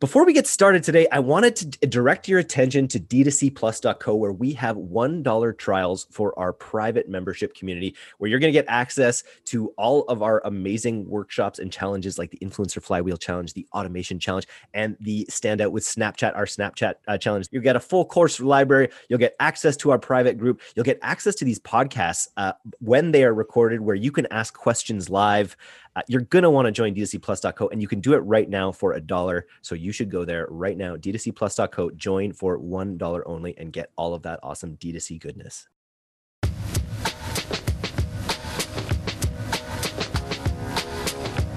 Before we get started today, I wanted to direct your attention to d2cplus.co, where we have $1 trials for our private membership community, where you're going to get access to all of our amazing workshops and challenges like the Influencer Flywheel Challenge, the Automation Challenge, and the Standout with Snapchat, our Snapchat uh, challenge. You'll get a full course library. You'll get access to our private group. You'll get access to these podcasts uh, when they are recorded, where you can ask questions live. Uh, you're going to want to join d2cplus.co, and you can do it right now for a dollar. So you should go there right now, d2cplus.co, join for $1 only, and get all of that awesome D2C goodness.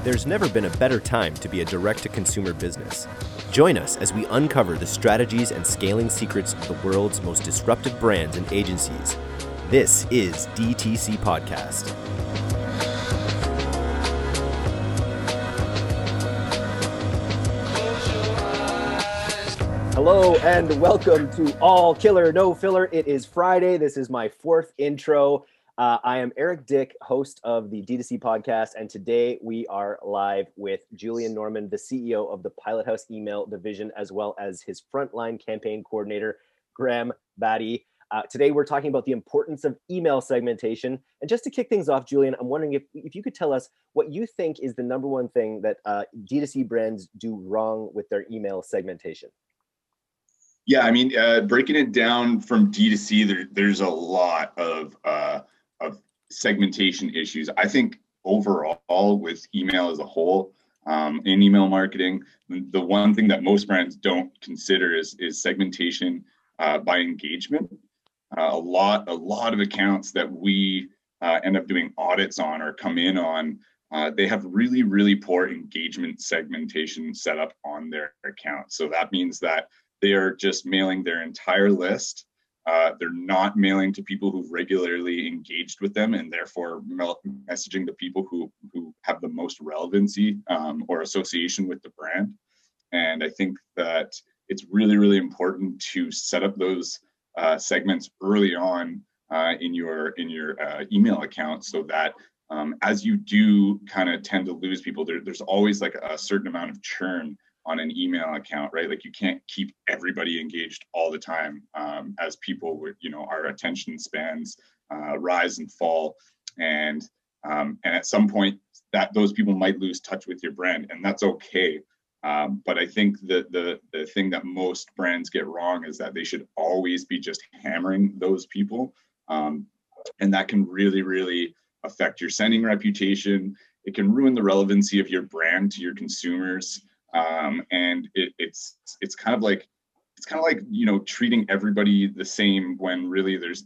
There's never been a better time to be a direct to consumer business. Join us as we uncover the strategies and scaling secrets of the world's most disruptive brands and agencies. This is DTC Podcast. Hello and welcome to All Killer No Filler. It is Friday. This is my fourth intro. Uh, I am Eric Dyck, host of the D2C podcast, and today we are live with Julian Normand, the CEO of the Pilot House email division, as well as his frontline campaign coordinator, Graham Batty. Uh, today we're talking about the importance of email segmentation. And just to kick things off, Julian, I'm wondering if, if you could tell us what you think is the number one thing that uh, D2C brands do wrong with their email segmentation. Yeah, I mean, uh, breaking it down from D to C, there, there's a lot of uh, of segmentation issues. I think overall, with email as a whole, um, in email marketing, the one thing that most brands don't consider is is segmentation uh, by engagement. Uh, a lot, a lot of accounts that we uh, end up doing audits on or come in on. Uh, they have really, really poor engagement segmentation set up on their account. So that means that they are just mailing their entire list. Uh, they're not mailing to people who've regularly engaged with them and therefore messaging the people who, who have the most relevancy um, or association with the brand. And I think that it's really, really important to set up those uh, segments early on uh, in your in your uh, email account so that um, as you do kind of tend to lose people, there, there's always like a certain amount of churn on an email account, right? Like you can't keep everybody engaged all the time um, as people would, you know, our attention spans uh, rise and fall. And um, and at some point that those people might lose touch with your brand and that's okay. Um, but I think that the the thing that most brands get wrong is that they should always be just hammering those people. Um, and that can really, really affect your sending reputation. It can ruin the relevancy of your brand to your consumers um, and it, it's it's kind of like it's kind of like you know treating everybody the same when really there's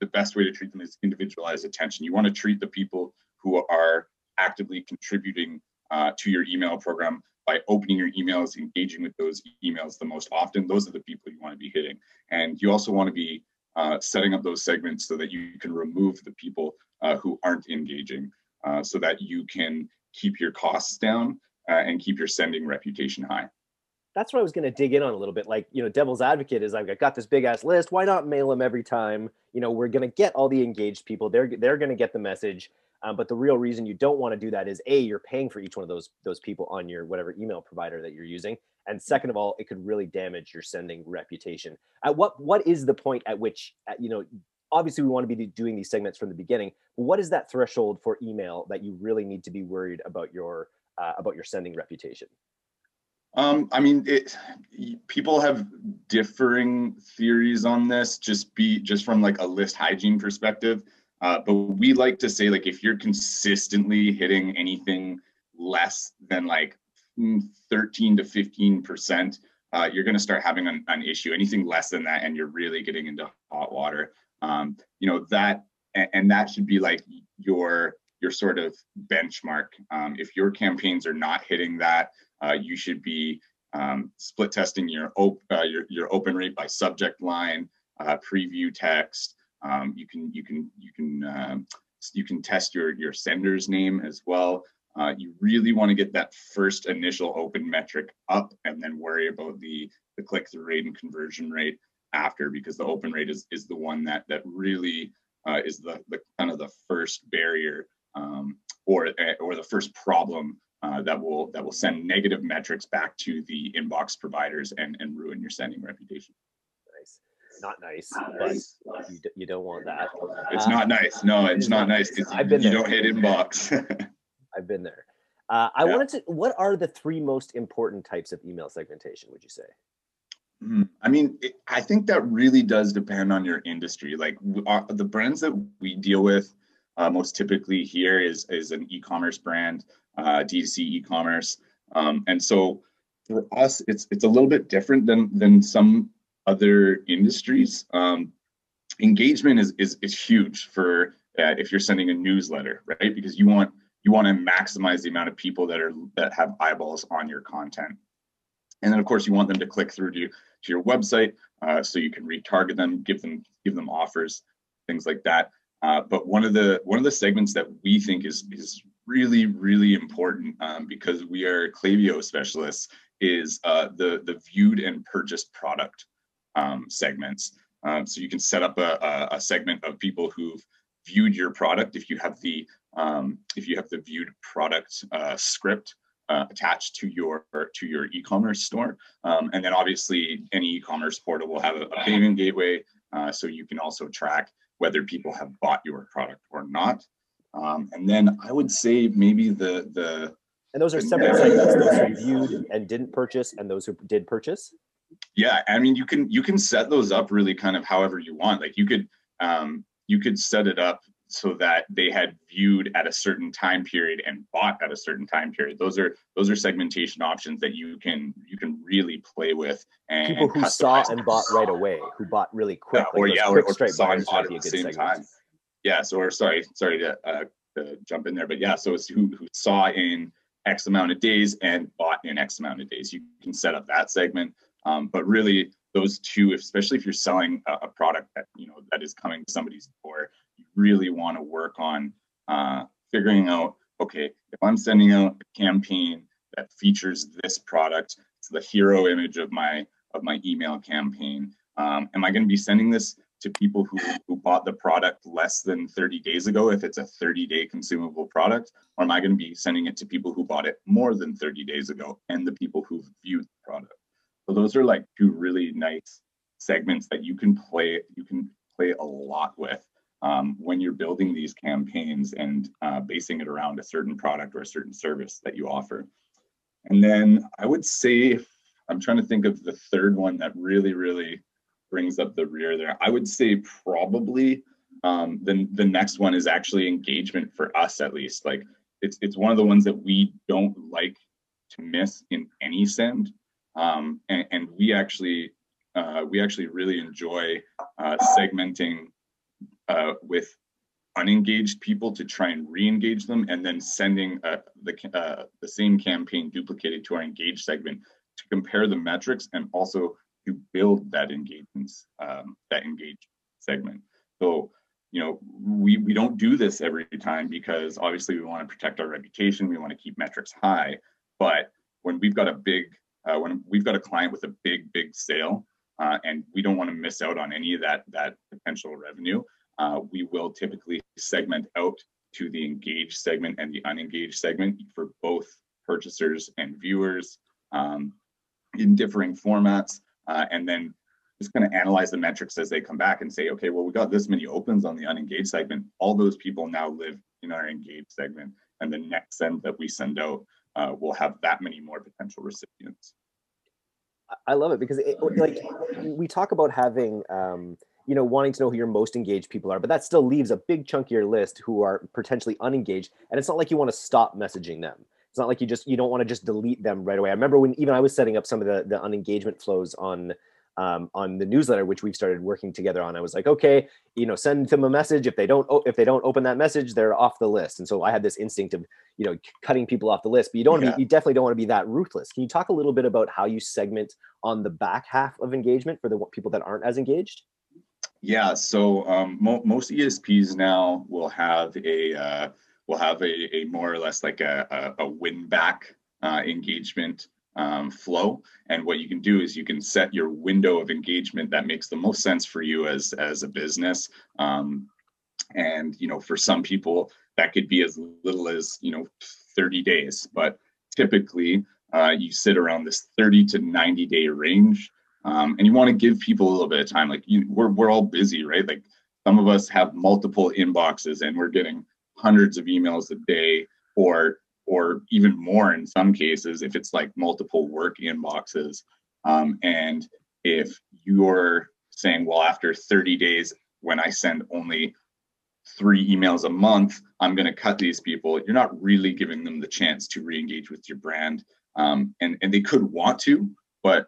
the best way to treat them is individualized attention. You want to treat the people who are actively contributing uh, to your email program by opening your emails, engaging with those emails the most often. Those are the people you want to be hitting, and you also want to be uh, setting up those segments so that you can remove the people uh, who aren't engaging, uh, so that you can keep your costs down uh, and keep your sending reputation high. That's what I was going to dig in on a little bit. Like, you know, devil's advocate is I've got this big ass list. Why not mail them every time? You know, we're going to get all the engaged people. They're they're going to get the message. Um, but the real reason you don't want to do that is a you're paying for each one of those those people on your whatever email provider that you're using, and second of all, it could really damage your sending reputation. At what what is the point at which you know obviously we want to be doing these segments from the beginning what is that threshold for email that you really need to be worried about your uh, about your sending reputation? Um, I mean, it, people have differing theories on this. Just be just from like a list hygiene perspective. Uh, but we like to say like if you're consistently hitting anything less than like mm, 13 to 15 percent, uh, you're going to start having an, an, issue. Anything less than that, and you're really getting into hot water. Um, you know that, and, and that should be like your your sort of benchmark. Um, if your campaigns are not hitting that, uh, you should be um, split testing your, op- uh, your, your open rate by subject line, uh, preview text. Um, you can you can you can um, you can test your your sender's name as well. Uh, you really want to get that first initial open metric up, and then worry about the the click through rate and conversion rate after, because the open rate is is the one that that really uh, is the the kind of the first barrier or or the first problem uh, that will that will send negative metrics back to the inbox providers and and ruin your sending reputation. Nice, not nice, but you, you don't want that. It's uh, not nice. No, it's not nice because I've been you there. don't hit inbox. I've been there. Uh, I yeah. wanted to. What are the three most important types of email segmentation? Would you say? Hmm, I mean, it, I think that really does depend on your industry. Like our, the brands that we deal with uh, most typically here is is an e-commerce brand, uh, D2C e-commerce, um, and so for us, it's it's a little bit different than than some other industries. Um, engagement is is is huge for uh, if you're sending a newsletter, right? Because you want you want to maximize the amount of people that are that have eyeballs on your content and then of course you want them to click through to, to your website uh, so you can retarget them give them give them offers things like that uh, but one of the one of the segments that we think is is really really important um, because we are Klaviyo specialists is uh, the the viewed and purchased product um, segments. Um, so you can set up a, a, segment of people who've viewed your product. If you have the um, if you have the viewed product uh, script uh, attached to your to your e-commerce store, um, and then obviously any e-commerce portal will have a, a payment gateway, uh, so you can also track whether people have bought your product or not. Um, and then I would say maybe the the and those are separate segments: those who viewed and didn't purchase, and those who did purchase. Yeah, I mean you can you can set those up really kind of however you want. Like you could um, you could set it up so that they had viewed at a certain time period and bought at a certain time period. Those are those are segmentation options that you can you can really play with and people who saw and bought right away who bought really quick yeah, or yeah or, or saw and bought at the same segment. time. Yeah so or sorry sorry to, uh, to jump in there but yeah so it's who, who saw in x amount of days and bought in x amount of days. You can set up that segment um, but really those two especially if you're selling a, a product that you know that is coming to somebody's door really want to work on uh, figuring out okay if i'm sending out a campaign that features this product it's the hero image of my of my email campaign um, am i going to be sending this to people who, who bought the product less than 30 days ago if it's a 30 day consumable product? Or am i going to be sending it to people who bought it more than 30 days ago and the people who viewed the product? So those are like two really nice segments that you can play you can play a lot with um, when you're building these campaigns and uh, basing it around a certain product or a certain service that you offer. And then I would say, I'm trying to think of the third one that really, really brings up the rear there. I would say probably um, the, the next one is actually engagement for us at least. Like it's, it's one of the ones that we don't like to miss in any send. Um, and, and we actually uh, we actually really enjoy uh, segmenting uh, with unengaged people to try and re-engage them and then sending uh, the, uh, the same campaign duplicated to our engaged segment to compare the metrics and also to build that engagement um, that engaged segment. So you know we we don't do this every time because obviously we want to protect our reputation we want to keep metrics high but when we've got a big uh, when we've got a client with a big big sale uh, and we don't want to miss out on any of that that potential revenue uh, we will typically segment out to the engaged segment and the unengaged segment for both purchasers and viewers um, in differing formats. Uh, and then just kind of analyze the metrics as they come back and say, okay, well, we got this many opens on the unengaged segment. All those people now live in our engaged segment. And the next send that we send out uh, will have that many more potential recipients. I love it because it, like we talk about having um, you know, wanting to know who your most engaged people are, but that still leaves a big chunk of your list who are potentially unengaged. And it's not like you want to stop messaging them. It's not like you just you don't want to just delete them right away. I remember when even I was setting up some of the the unengagement flows on um, on the newsletter, which we've started working together on. I was like, okay, you know, send them a message. If they don't, if they don't open that message, they're off the list. And so I had this instinct of, you know, cutting people off the list. But you don't, yeah. be, you definitely don't want to be that ruthless. Can you talk a little bit about how you segment on the back half of engagement for the people that aren't as engaged? Yeah, so um, mo- most ESPs now will have a uh, will have a, a, more or less like a, a, a win back uh, engagement um, flow. And what you can do is you can set your window of engagement that makes the most sense for you as as a business. Um, and you know, for some people, that could be as little as you know 30 days. But typically uh, you sit around this 30 to 90 day range. Um, and you want to give people a little bit of time. Like you, we're, we're all busy, right? Like some of us have multiple inboxes and we're getting hundreds of emails a day or or even more in some cases if it's like multiple work inboxes um, and if you're saying well after 30 days when i send only three emails a month i'm going to cut these people you're not really giving them the chance to re-engage with your brand um, and and they could want to but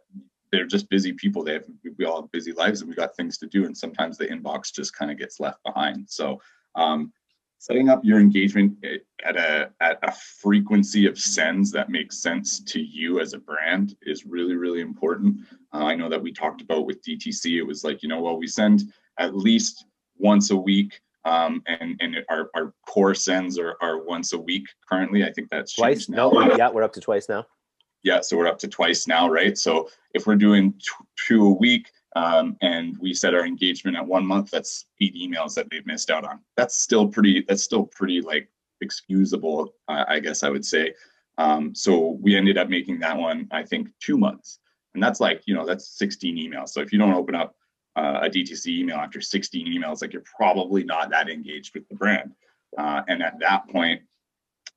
they're just busy people. They have we all have busy lives and we got things to do. And sometimes the inbox just kind of gets left behind. So um, setting up your engagement at a at a frequency of sends that makes sense to you as a brand is really really important. Uh, i know that we talked about with dtc it was like you know well we send at least once a week um, and and our, our core sends are, are once a week currently. I think that's twice? no yeah we're up to twice now yeah so we're up to twice now right? So if we're doing two a week um, and we set our engagement at one month that's eight emails that they've missed out on. That's still pretty that's still pretty like excusable uh, i guess i would say. Um, so we ended up making that one i think two months. And that's like you know that's 16 emails. So if you don't open up uh, a dtc email after 16 emails like you're probably not that engaged with the brand. Uh, and at that point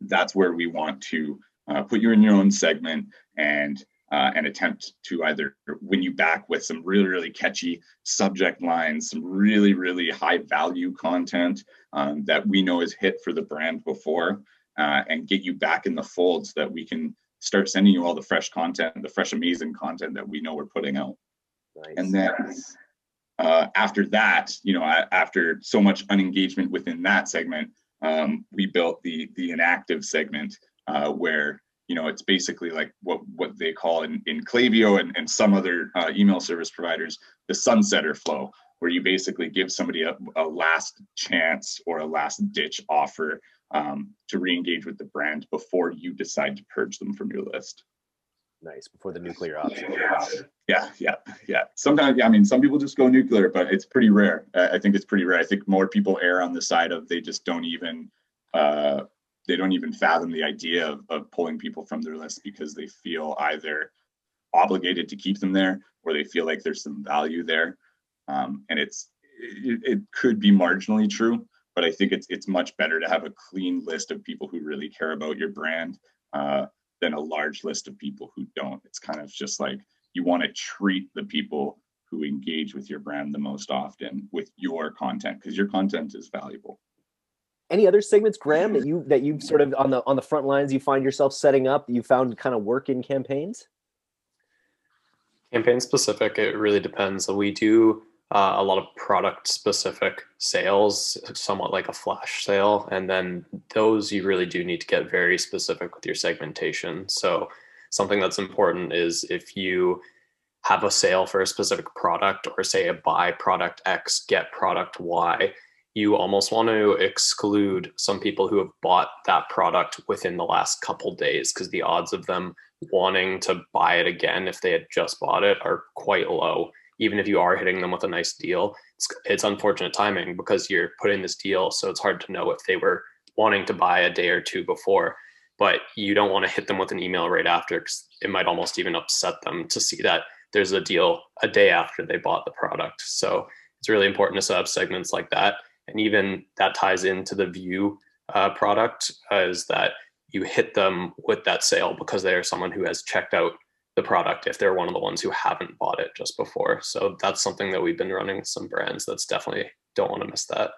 that's where we want to uh, put you in your own segment and uh, and attempt to either win you back with some really, really catchy subject lines, some really, really high value content um, that we know is hit for the brand before, uh, and get you back in the fold so that we can start sending you all the fresh content, the fresh, amazing content that we know we're putting out. Nice. And then uh, after that, you know, after so much unengagement within that segment, um, we built the the inactive segment uh, where you know, it's basically like what what they call in, in Klaviyo and, and some other uh, email service providers, the sunsetter flow, where you basically give somebody a, a last chance or a last ditch offer um, to re-engage with the brand before you decide to purge them from your list. Nice, before the nuclear option. Yeah, yeah, yeah. Sometimes, yeah, I mean, some people just go nuclear, but it's pretty rare. I think it's pretty rare. I think more people err on the side of they just don't even uh, they don't even fathom the idea of, of pulling people from their list because they feel either obligated to keep them there or they feel like there's some value there. Um, and it's it, it, could be marginally true, but I think it's it's much better to have a clean list of people who really care about your brand uh, than a large list of people who don't. It's kind of just like you want to treat the people who engage with your brand the most often with your content because your content is valuable any other segments graham that you that you sort of on the on the front lines you find yourself setting up that you found kind of work in campaigns? Campaign specific it really depends. We do uh, a lot of product specific sales somewhat like a flash sale and then those you really do need to get very specific with your segmentation. So something that's important is if you have a sale for a specific product or say a buy product x get product y you almost want to exclude some people who have bought that product within the last couple days because the odds of them wanting to buy it again if they had just bought it are quite low. Even if you are hitting them with a nice deal it's, it's unfortunate timing because you're putting this deal so it's hard to know if they were wanting to buy a day or two before. But you don't want to hit them with an email right after because it might almost even upset them to see that there's a deal a day after they bought the product. So it's really important to set up segments like that and even that ties into the view uh, product uh, is that you hit them with that sale because they are someone who has checked out the product if they're one of the ones who haven't bought it just before. So that's something that we've been running with some brands that's definitely don't want to miss that.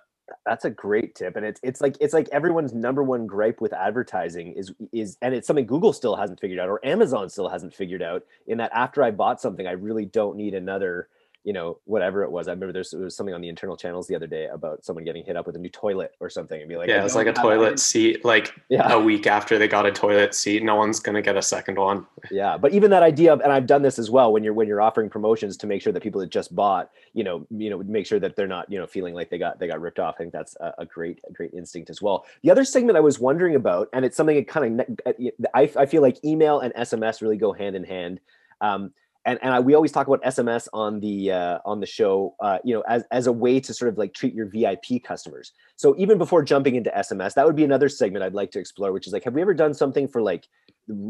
That's a great tip and it's it's like it's like everyone's number one gripe with advertising is is and it's something google still hasn't figured out or amazon still hasn't figured out in that after i bought something i really don't need another you know, whatever it was. I remember there's, there was something on the internal channels the other day about someone getting hit up with a new toilet or something and be like, yeah, it was like a toilet seat, like yeah. a week after they got a toilet seat, no one's going to get a second one. Yeah. But even that idea of, and I've done this as well when you're, when you're offering promotions to make sure that people that just bought, you know, you know, make sure that they're not, you know, feeling like they got, they got ripped off. I think that's a, a great, a great instinct as well. The other segment I was wondering about, and it's something that kind of, I, I feel like email and SMS really go hand in hand. Um, and and I, we always talk about SMS on the uh, on the show, uh, you know, as as a way to sort of like treat your VIP customers. So even before jumping into SMS, that would be another segment I'd like to explore, which is like, have we ever done something for like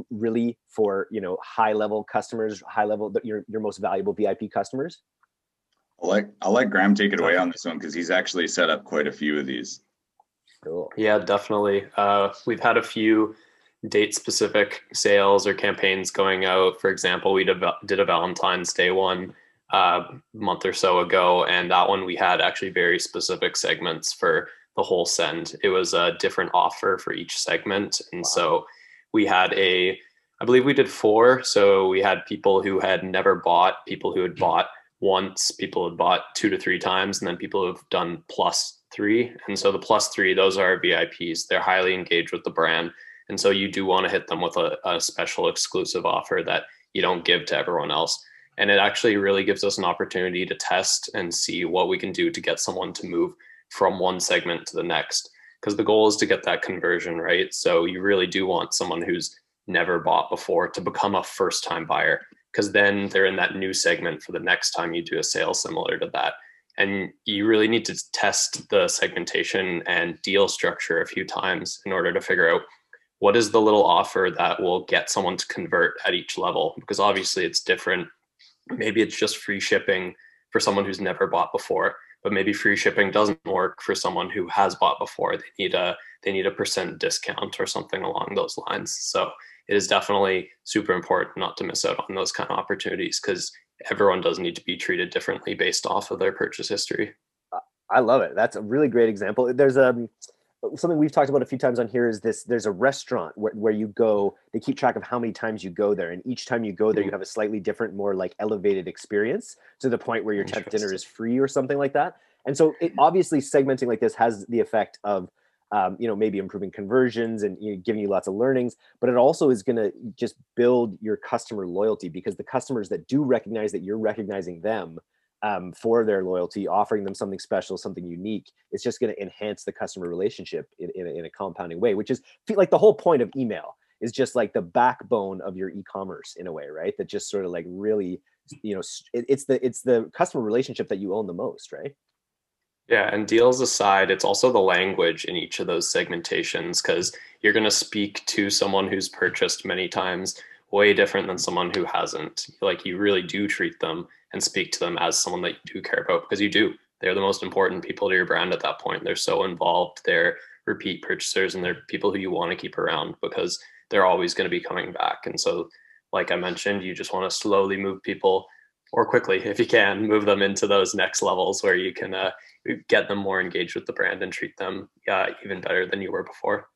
really for you know high level customers, high level your your most valuable VIP customers? I'll let I'll let Graham take it away on this one because he's actually set up quite a few of these. Cool. Yeah, definitely. Uh, we've had a few date specific sales or campaigns going out. For example, we did, did a Valentine's Day one uh, a month or so ago, and that one we had actually very specific segments for the whole send. It was a different offer for each segment, and wow. so we had a, I believe we did four. So we had people who had never bought, people who had bought once, people who had bought two to three times, and then people who've done plus three. And so the plus three, those are VIPs. They're highly engaged with the brand. And so you do want to hit them with a, a special exclusive offer that you don't give to everyone else. And it actually really gives us an opportunity to test and see what we can do to get someone to move from one segment to the next. Because the goal is to get that conversion, right? So you really do want someone who's never bought before to become a first time buyer because then they're in that new segment for the next time you do a sale similar to that. And you really need to test the segmentation and deal structure a few times in order to figure out what is the little offer that will get someone to convert at each level? Because obviously it's different. Maybe it's just free shipping for someone who's never bought before but maybe free shipping doesn't work for someone who has bought before. They need a they need a percent discount or something along those lines. So it is definitely super important not to miss out on those kind of opportunities because everyone does need to be treated differently based off of their purchase history. I love it. That's a really great example. There's a um, something we've talked about a few times on here is this there's a restaurant where, where you go they keep track of how many times you go there and each time you go there you mm-hmm. have a slightly different more like elevated experience to the point where your 10th dinner is free or something like that. And so it obviously segmenting like this has the effect of um, you know maybe improving conversions and you know, giving you lots of learnings but it also is going to just build your customer loyalty because the customers that do recognize that you're recognizing them um, for their loyalty, offering them something special, something unique. It's just going to enhance the customer relationship in, in, a, in a compounding way, which is like the whole point of email is just like the backbone of your e-commerce in a way, right? That just sort of like really, you know, it, it's the it's the customer relationship that you own the most, right? Yeah, and deals aside, it's also the language in each of those segmentations because you're going to speak to someone who's purchased many times way different than someone who hasn't. Like you really do treat them and speak to them as someone that you do care about because you do. They're the most important people to your brand at that point. They're so involved. They're repeat purchasers and they're people who you want to keep around because they're always going to be coming back. And so, like I mentioned, you just want to slowly move people or quickly, if you can, move them into those next levels where you can uh, get them more engaged with the brand and treat them uh, even better than you were before.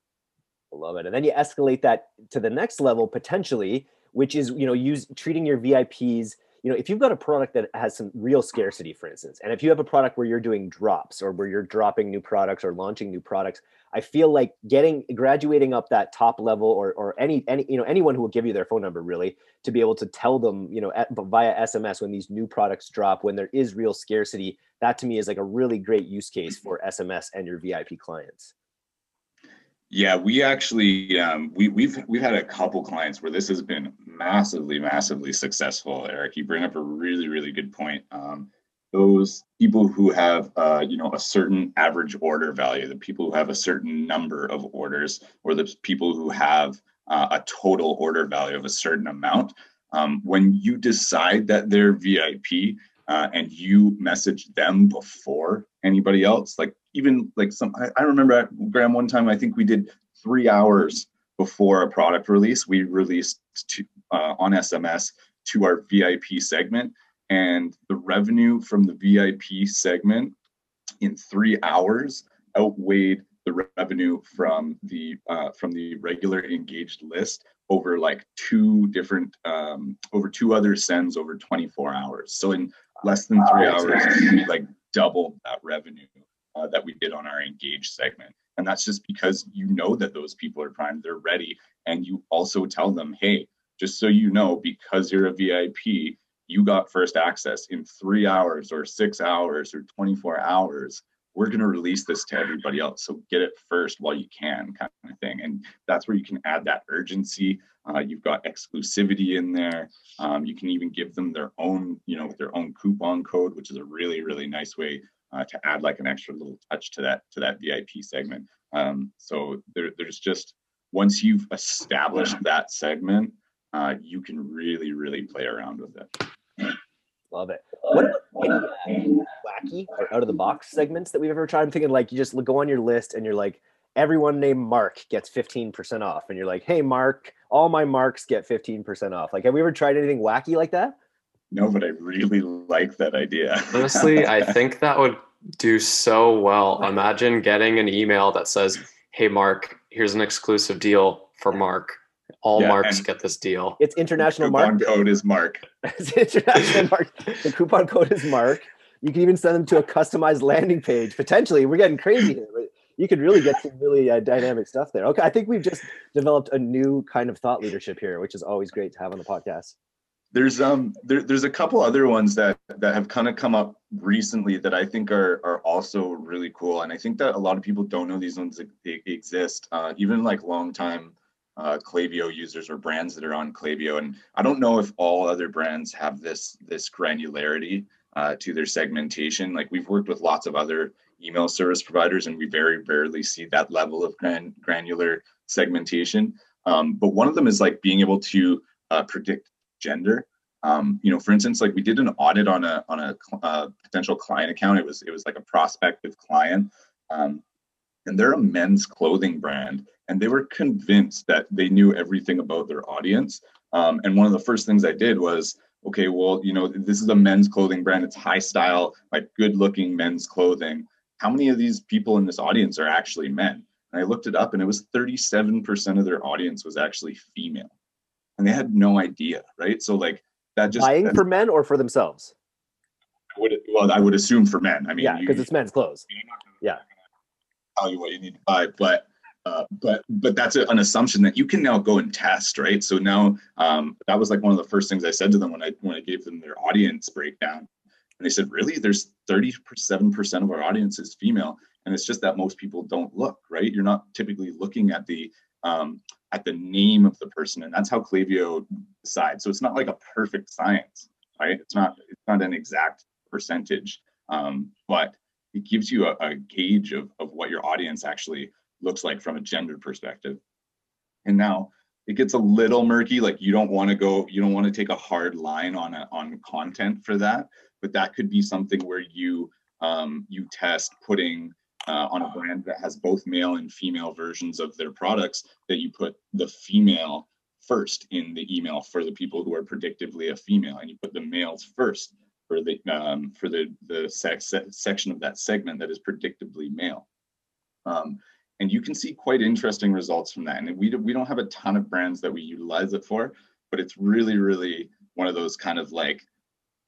Love it. And then you escalate that to the next level potentially, which is you know use treating your VIPs you know if you've got a product that has some real scarcity for instance and if you have a product where you're doing drops or where you're dropping new products or launching new products i feel like getting graduating up that top level or or any any you know anyone who will give you their phone number really to be able to tell them you know at, via sms when these new products drop when there is real scarcity that to me is like a really great use case mm-hmm. for sms and your vip clients yeah, we actually um, we we've we've had a couple clients where this has been massively massively successful. Eric, you bring up a really really good point. Um, those people who have uh, you know a certain average order value, the people who have a certain number of orders, or the people who have uh, a total order value of a certain amount. Um, when you decide that they're VIP uh, and you message them before anybody else, like even like some I, I remember Graham one time I think we did three hours before a product release we released to, uh, on SMS to our VIP segment. And the revenue from the VIP segment in three hours outweighed the revenue from the uh, from the regular engaged list over like two different um, over two other sends over 24 hours. So in less than three hours like doubled that revenue uh, that we did on our engage segment. And that's just because you know that those people are primed, they're ready. And you also tell them, hey, just so you know, because you're a VIP, you got first access in three hours or six hours or 24 hours. We're going to release this to everybody else. So get it first while you can, kind of thing. And that's where you can add that urgency. Uh, you've got exclusivity in there. Um, you can even give them their own, you know, their own coupon code, which is a really, really nice way uh, to add like an extra little touch to that to that VIP segment. Um, so there, there's just once you've established that segment, uh, you can really, really play around with it. Love it. What about any wacky or out of the box segments that we've ever tried? I'm thinking like you just go on your list and you're like, everyone named Mark gets 15% off. And you're like, hey, Mark, all my marks get 15% off. Like, have we ever tried anything wacky like that? No, but I really like that idea. Honestly, I think that would do so well. Imagine getting an email that says, hey, Mark, here's an exclusive deal for Mark. All yeah, marks get this deal. It's international the coupon mark. code is Mark. it's international mark. The coupon code is Mark. You can even send them to a customized landing page. Potentially, we're getting crazy here. You could really get some really uh, dynamic stuff there. Okay, I think we've just developed a new kind of thought leadership here, which is always great to have on the podcast. There's um there, there's a couple other ones that that have kind of come up recently that I think are are also really cool, and I think that a lot of people don't know these ones exist. Uh, even like long time uh, Klaviyo users or brands that are on Klaviyo. And I don't know if all other brands have this this granularity uh, to their segmentation. Like we've worked with lots of other email service providers, and we very rarely see that level of gran- granular segmentation. Um, but one of them is like being able to uh, predict gender. Um, you know, for instance, like we did an audit on a on a uh, potential client account. It was it was like a prospective client, um, and they're a men's clothing brand and they were convinced that they knew everything about their audience. Um, and one of the first things I did was, okay, well, you know, this is a men's clothing brand. It's high style, like good looking men's clothing. How many of these people in this audience are actually men? And I looked it up and it was 37% of their audience was actually female. And they had no idea, right? So like that just buying for men or for themselves. I would well, I would assume for men. I mean, yeah, because it's men's clothes. Yeah. Tell you what you need to buy, but uh, but but that's an assumption that you can now go and test, right? So now um, that was like one of the first things I said to them when I when I gave them their audience breakdown, and they said, "Really? There's 37 percent of our audience is female, and it's just that most people don't look, right? You're not typically looking at the um, at the name of the person, and that's how Klaviyo decides. So it's not like a perfect science, right? It's not it's not an exact percentage, um, but it gives you a, a gauge of of what your audience actually looks like from a gender perspective. And now it gets a little murky. Like you don't want to go, you don't want to take a hard line on a, on content for that, but that could be something where you um, you test putting uh, on a brand that has both male and female versions of their products that you put the female first in the email for the people who are predictively a female, and you put the males first for the um, for the the sex, section of that segment that is predictably male. Um, and you can see quite interesting results from that. And we, we don't have a ton of brands that we utilize it for, but it's really, really one of those kind of like,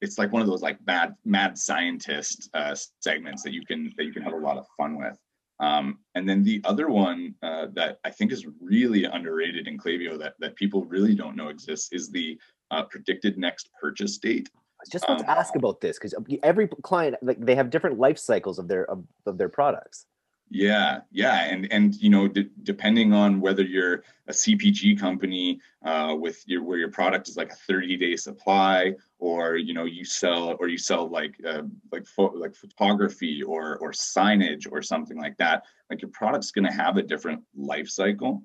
it's like one of those like mad, mad scientist uh, segments that you can, that you can have a lot of fun with. Um, and then the other one uh, that I think is really underrated in Klaviyo that, that people really don't know exists is the uh, predicted next purchase date. I was just about um, to ask about this because every client, like they have different life cycles of their of, of their products. Yeah, yeah, and and you know, d- depending on whether you're a CPG company uh, with your where your product is like a 30 day supply, or you know you sell or you sell like uh, like fo- like photography or or signage or something like that, like your product's going to have a different life cycle.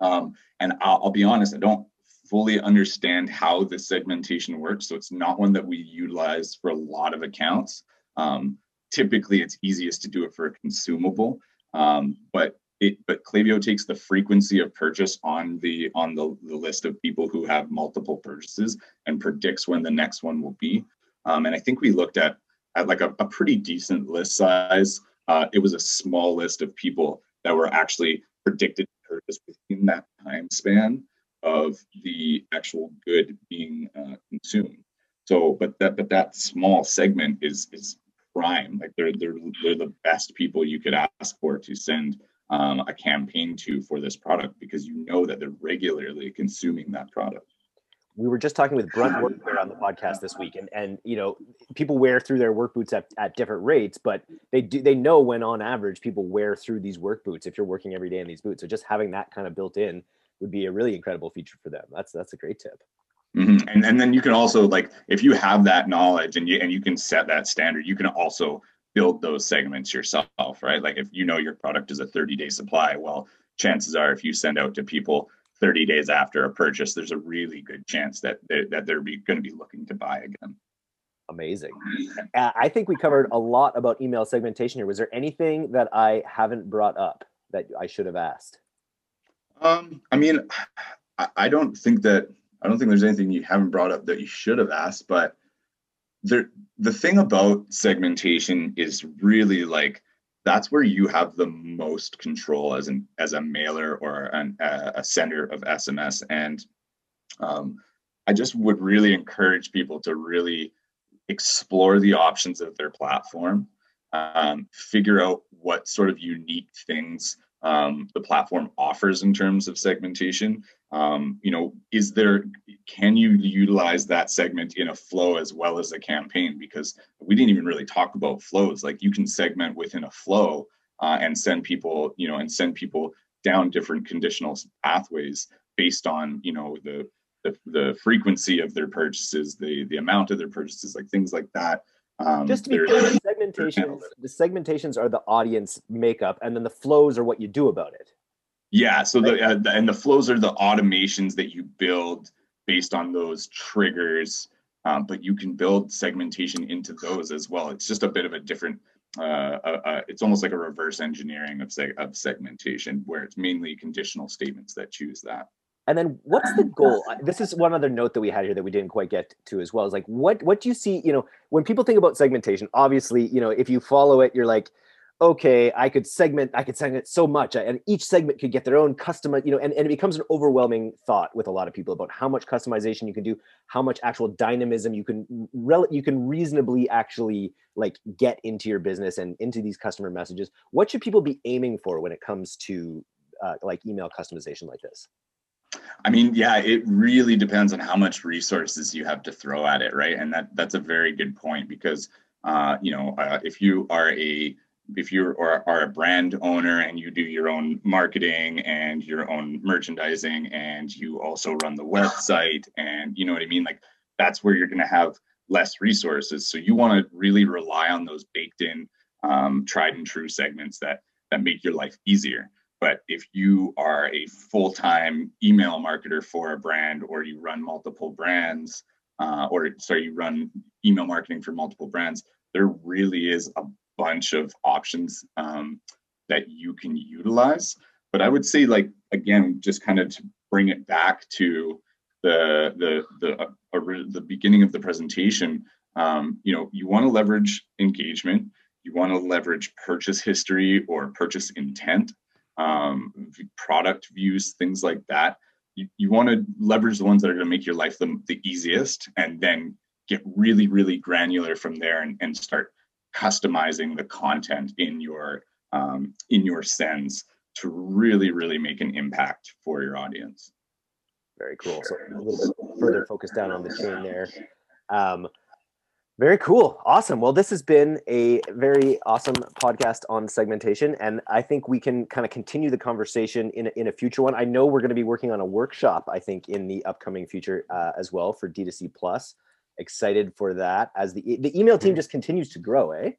Um, and I'll, I'll be honest, I don't fully understand how the segmentation works, so it's not one that we utilize for a lot of accounts. Um, typically it's easiest to do it for a consumable um, but it but Klaviyo takes the frequency of purchase on the on the, the list of people who have multiple purchases and predicts when the next one will be. Um, and i think we looked at at like a, a pretty decent list size. Uh, it was a small list of people that were actually predicted to purchase within that time span of the actual good being uh, consumed. So but that but that small segment is is prime. Like they're they're they're the best people you could ask for to send um, a campaign to for this product because you know that they're regularly consuming that product. We were just talking with Brunt Workwear on the podcast this week, and and you know people wear through their work boots at, at different rates, but they do they know when on average people wear through these work boots if you're working every day in these boots. So just having that kind of built in would be a really incredible feature for them. That's that's a great tip. Mm-hmm. And and then you can also like if you have that knowledge and you and you can set that standard, you can also build those segments yourself, right? Like if you know your product is a 30 day supply, well, chances are if you send out to people 30 days after a purchase, there's a really good chance that they, that they're going to be looking to buy again. Amazing. Uh, I think we covered a lot about email segmentation here. Was there anything that I haven't brought up that I should have asked? Um, I mean, I don't think that I don't think there's anything you haven't brought up that you should have asked, but there the thing about segmentation is really like that's where you have the most control as an as a mailer or an, a sender of SMS. And um, I just would really encourage people to really explore the options of their platform, um, figure out what sort of unique things um, the platform offers in terms of segmentation. Um, you know, is there can you utilize that segment in a flow as well as a campaign? Because we didn't even really talk about flows. Like you can segment within a flow uh, and send people, you know, and send people down different conditional pathways based on, you know, the the, the frequency of their purchases, the the amount of their purchases, like things like that. Um, Just to be clear, the segmentations, the segmentations are the audience makeup, and then the flows are what you do about it. Yeah. So the, uh, the and the flows are the automations that you build based on those triggers, um, but you can build segmentation into those as well. It's just a bit of a different. Uh, uh, uh, it's almost like a reverse engineering of seg- of segmentation, where it's mainly conditional statements that choose that. And then what's the goal? This is one other note that we had here that we didn't quite get to as well. Is like what what do you see, you know, when people think about segmentation, obviously, you know, if you follow it, you're like, okay, I could segment, I could segment so much. And each segment could get their own custom, you know, and, and it becomes an overwhelming thought with a lot of people about how much customization you can do, how much actual dynamism you can rel- you can reasonably actually like get into your business and into these customer messages. What should people be aiming for when it comes to uh, like email customization like this? I mean, yeah, it really depends on how much resources you have to throw at it, right? And that that's a very good point because uh, you know uh, if you are a if you are, are a brand owner and you do your own marketing and your own merchandising and you also run the website and you know what I mean, like that's where you're going to have less resources. So you want to really rely on those baked in, um, tried and true segments that that make your life easier. But if you are a full time email marketer for a brand or you run multiple brands, uh, or sorry, you run email marketing for multiple brands, there really is a bunch of options um, that you can utilize. But I would say, like, again, just kind of to bring it back to the the the uh, the beginning of the presentation um, you know you want to leverage engagement you want to leverage purchase history or purchase intent um, product views, things like that. You, you want to leverage the ones that are going to make your life the, the easiest and then get really, really granular from there and, and start customizing the content in your um, in your sends to really, really make an impact for your audience. Very cool. So a little bit further focus down on the chain there. Um, very cool. Awesome. Well, this has been a very awesome podcast on segmentation. And I think we can kind of continue the conversation in in a future one. I know we're going to be working on a workshop, I think, in the upcoming future uh, as well for D2C Plus. Excited for that as the, the email team just continues to grow, eh?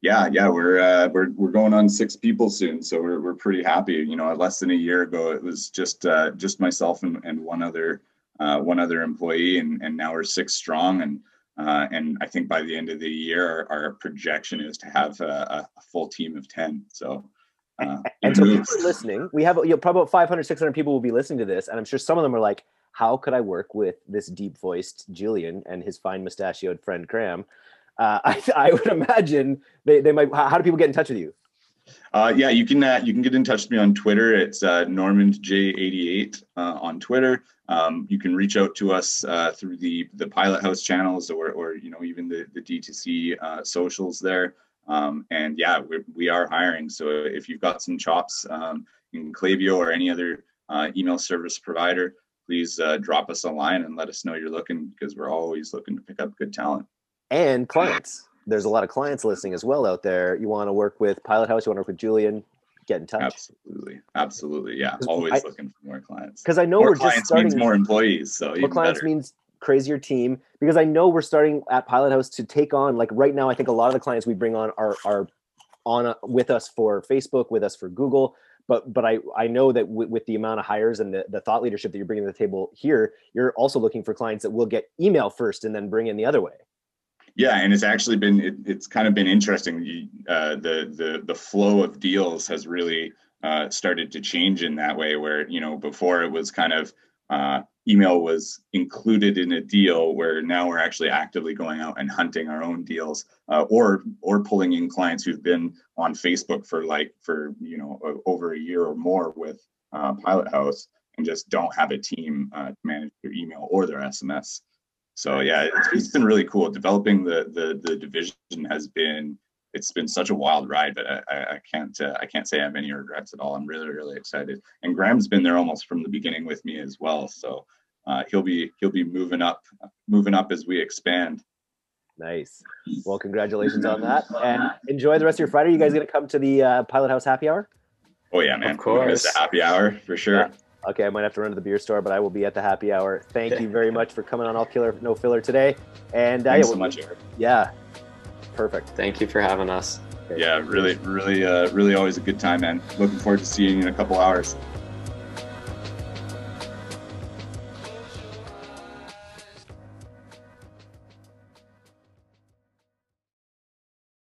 Yeah, yeah, we're uh, we're we're going on six people soon, so we're we're pretty happy. You know, less than a year ago, it was just uh, just myself and, and one other uh, one other employee, and and now we're six strong, and uh, and I think by the end of the year, our, our projection is to have a, a, full team of 10. So, uh, and so people are listening. We have you know, probably about 500, 600 people will be listening to this. And I'm sure some of them are like, how could I work with this deep voiced Julian and his fine mustachioed friend Graham? Uh, I, I would imagine they, they might, how do people get in touch with you? Uh, yeah, you can uh, you can get in touch with me on Twitter. It's uh, NormandJ88 uh, on Twitter. Um, you can reach out to us uh, through the the Pilot House channels or or you know even the the D2C uh, socials there. Um, and yeah, we, we are hiring. So if you've got some chops um, in Klaviyo or any other email service provider, please uh, drop us a line and let us know you're looking because we're always looking to pick up good talent and clients there's a lot of clients listening as well out there. You want to work with Pilot House, you want to work with Julian, get in touch. Absolutely. Absolutely. Yeah. Always I, looking for more clients. Because I know more we're just starting means more employees. So more clients better. means crazier team. Because I know we're starting at Pilot House to take on like right now, I think a lot of the clients we bring on are are on a, with us for Facebook, with us for Google. But but I I know that w- with the amount of hires and the, the thought leadership that you're bringing to the table here, you're also looking for clients that will get email first and then bring in the other way. Yeah, and it's actually been it, it's kind of been interesting. Uh, the the the flow of deals has really uh, started to change in that way. Where you know before it was kind of uh, email was included in a deal, where now we're actually actively going out and hunting our own deals, uh, or or pulling in clients who've been on Facebook for like for you know over a year or more with uh, Pilot House and just don't have a team uh, to manage their email or their SMS. So yeah, it's, it's been really cool. Developing the the the division has been it's been such a wild ride, but I, I can't uh, I can't say I have any regrets at all. I'm really really excited. And Graham's been there almost from the beginning with me as well. So uh, he'll be he'll be moving up moving up as we expand. Nice. Well, congratulations on that, and enjoy the rest of your Friday. You guys gonna come to the uh, Pilot House Happy Hour? Oh yeah, man. Of course, the happy hour for sure. Yeah. Okay, I might have to run to the beer store, but I will be at the happy hour. Thank you very much for coming on All Killer No Filler today. And uh, thanks yeah, so much, Eric. Yeah, perfect. Thank you for having us. Yeah, really, really, uh, really always a good time, man. Looking forward to seeing you in a couple hours.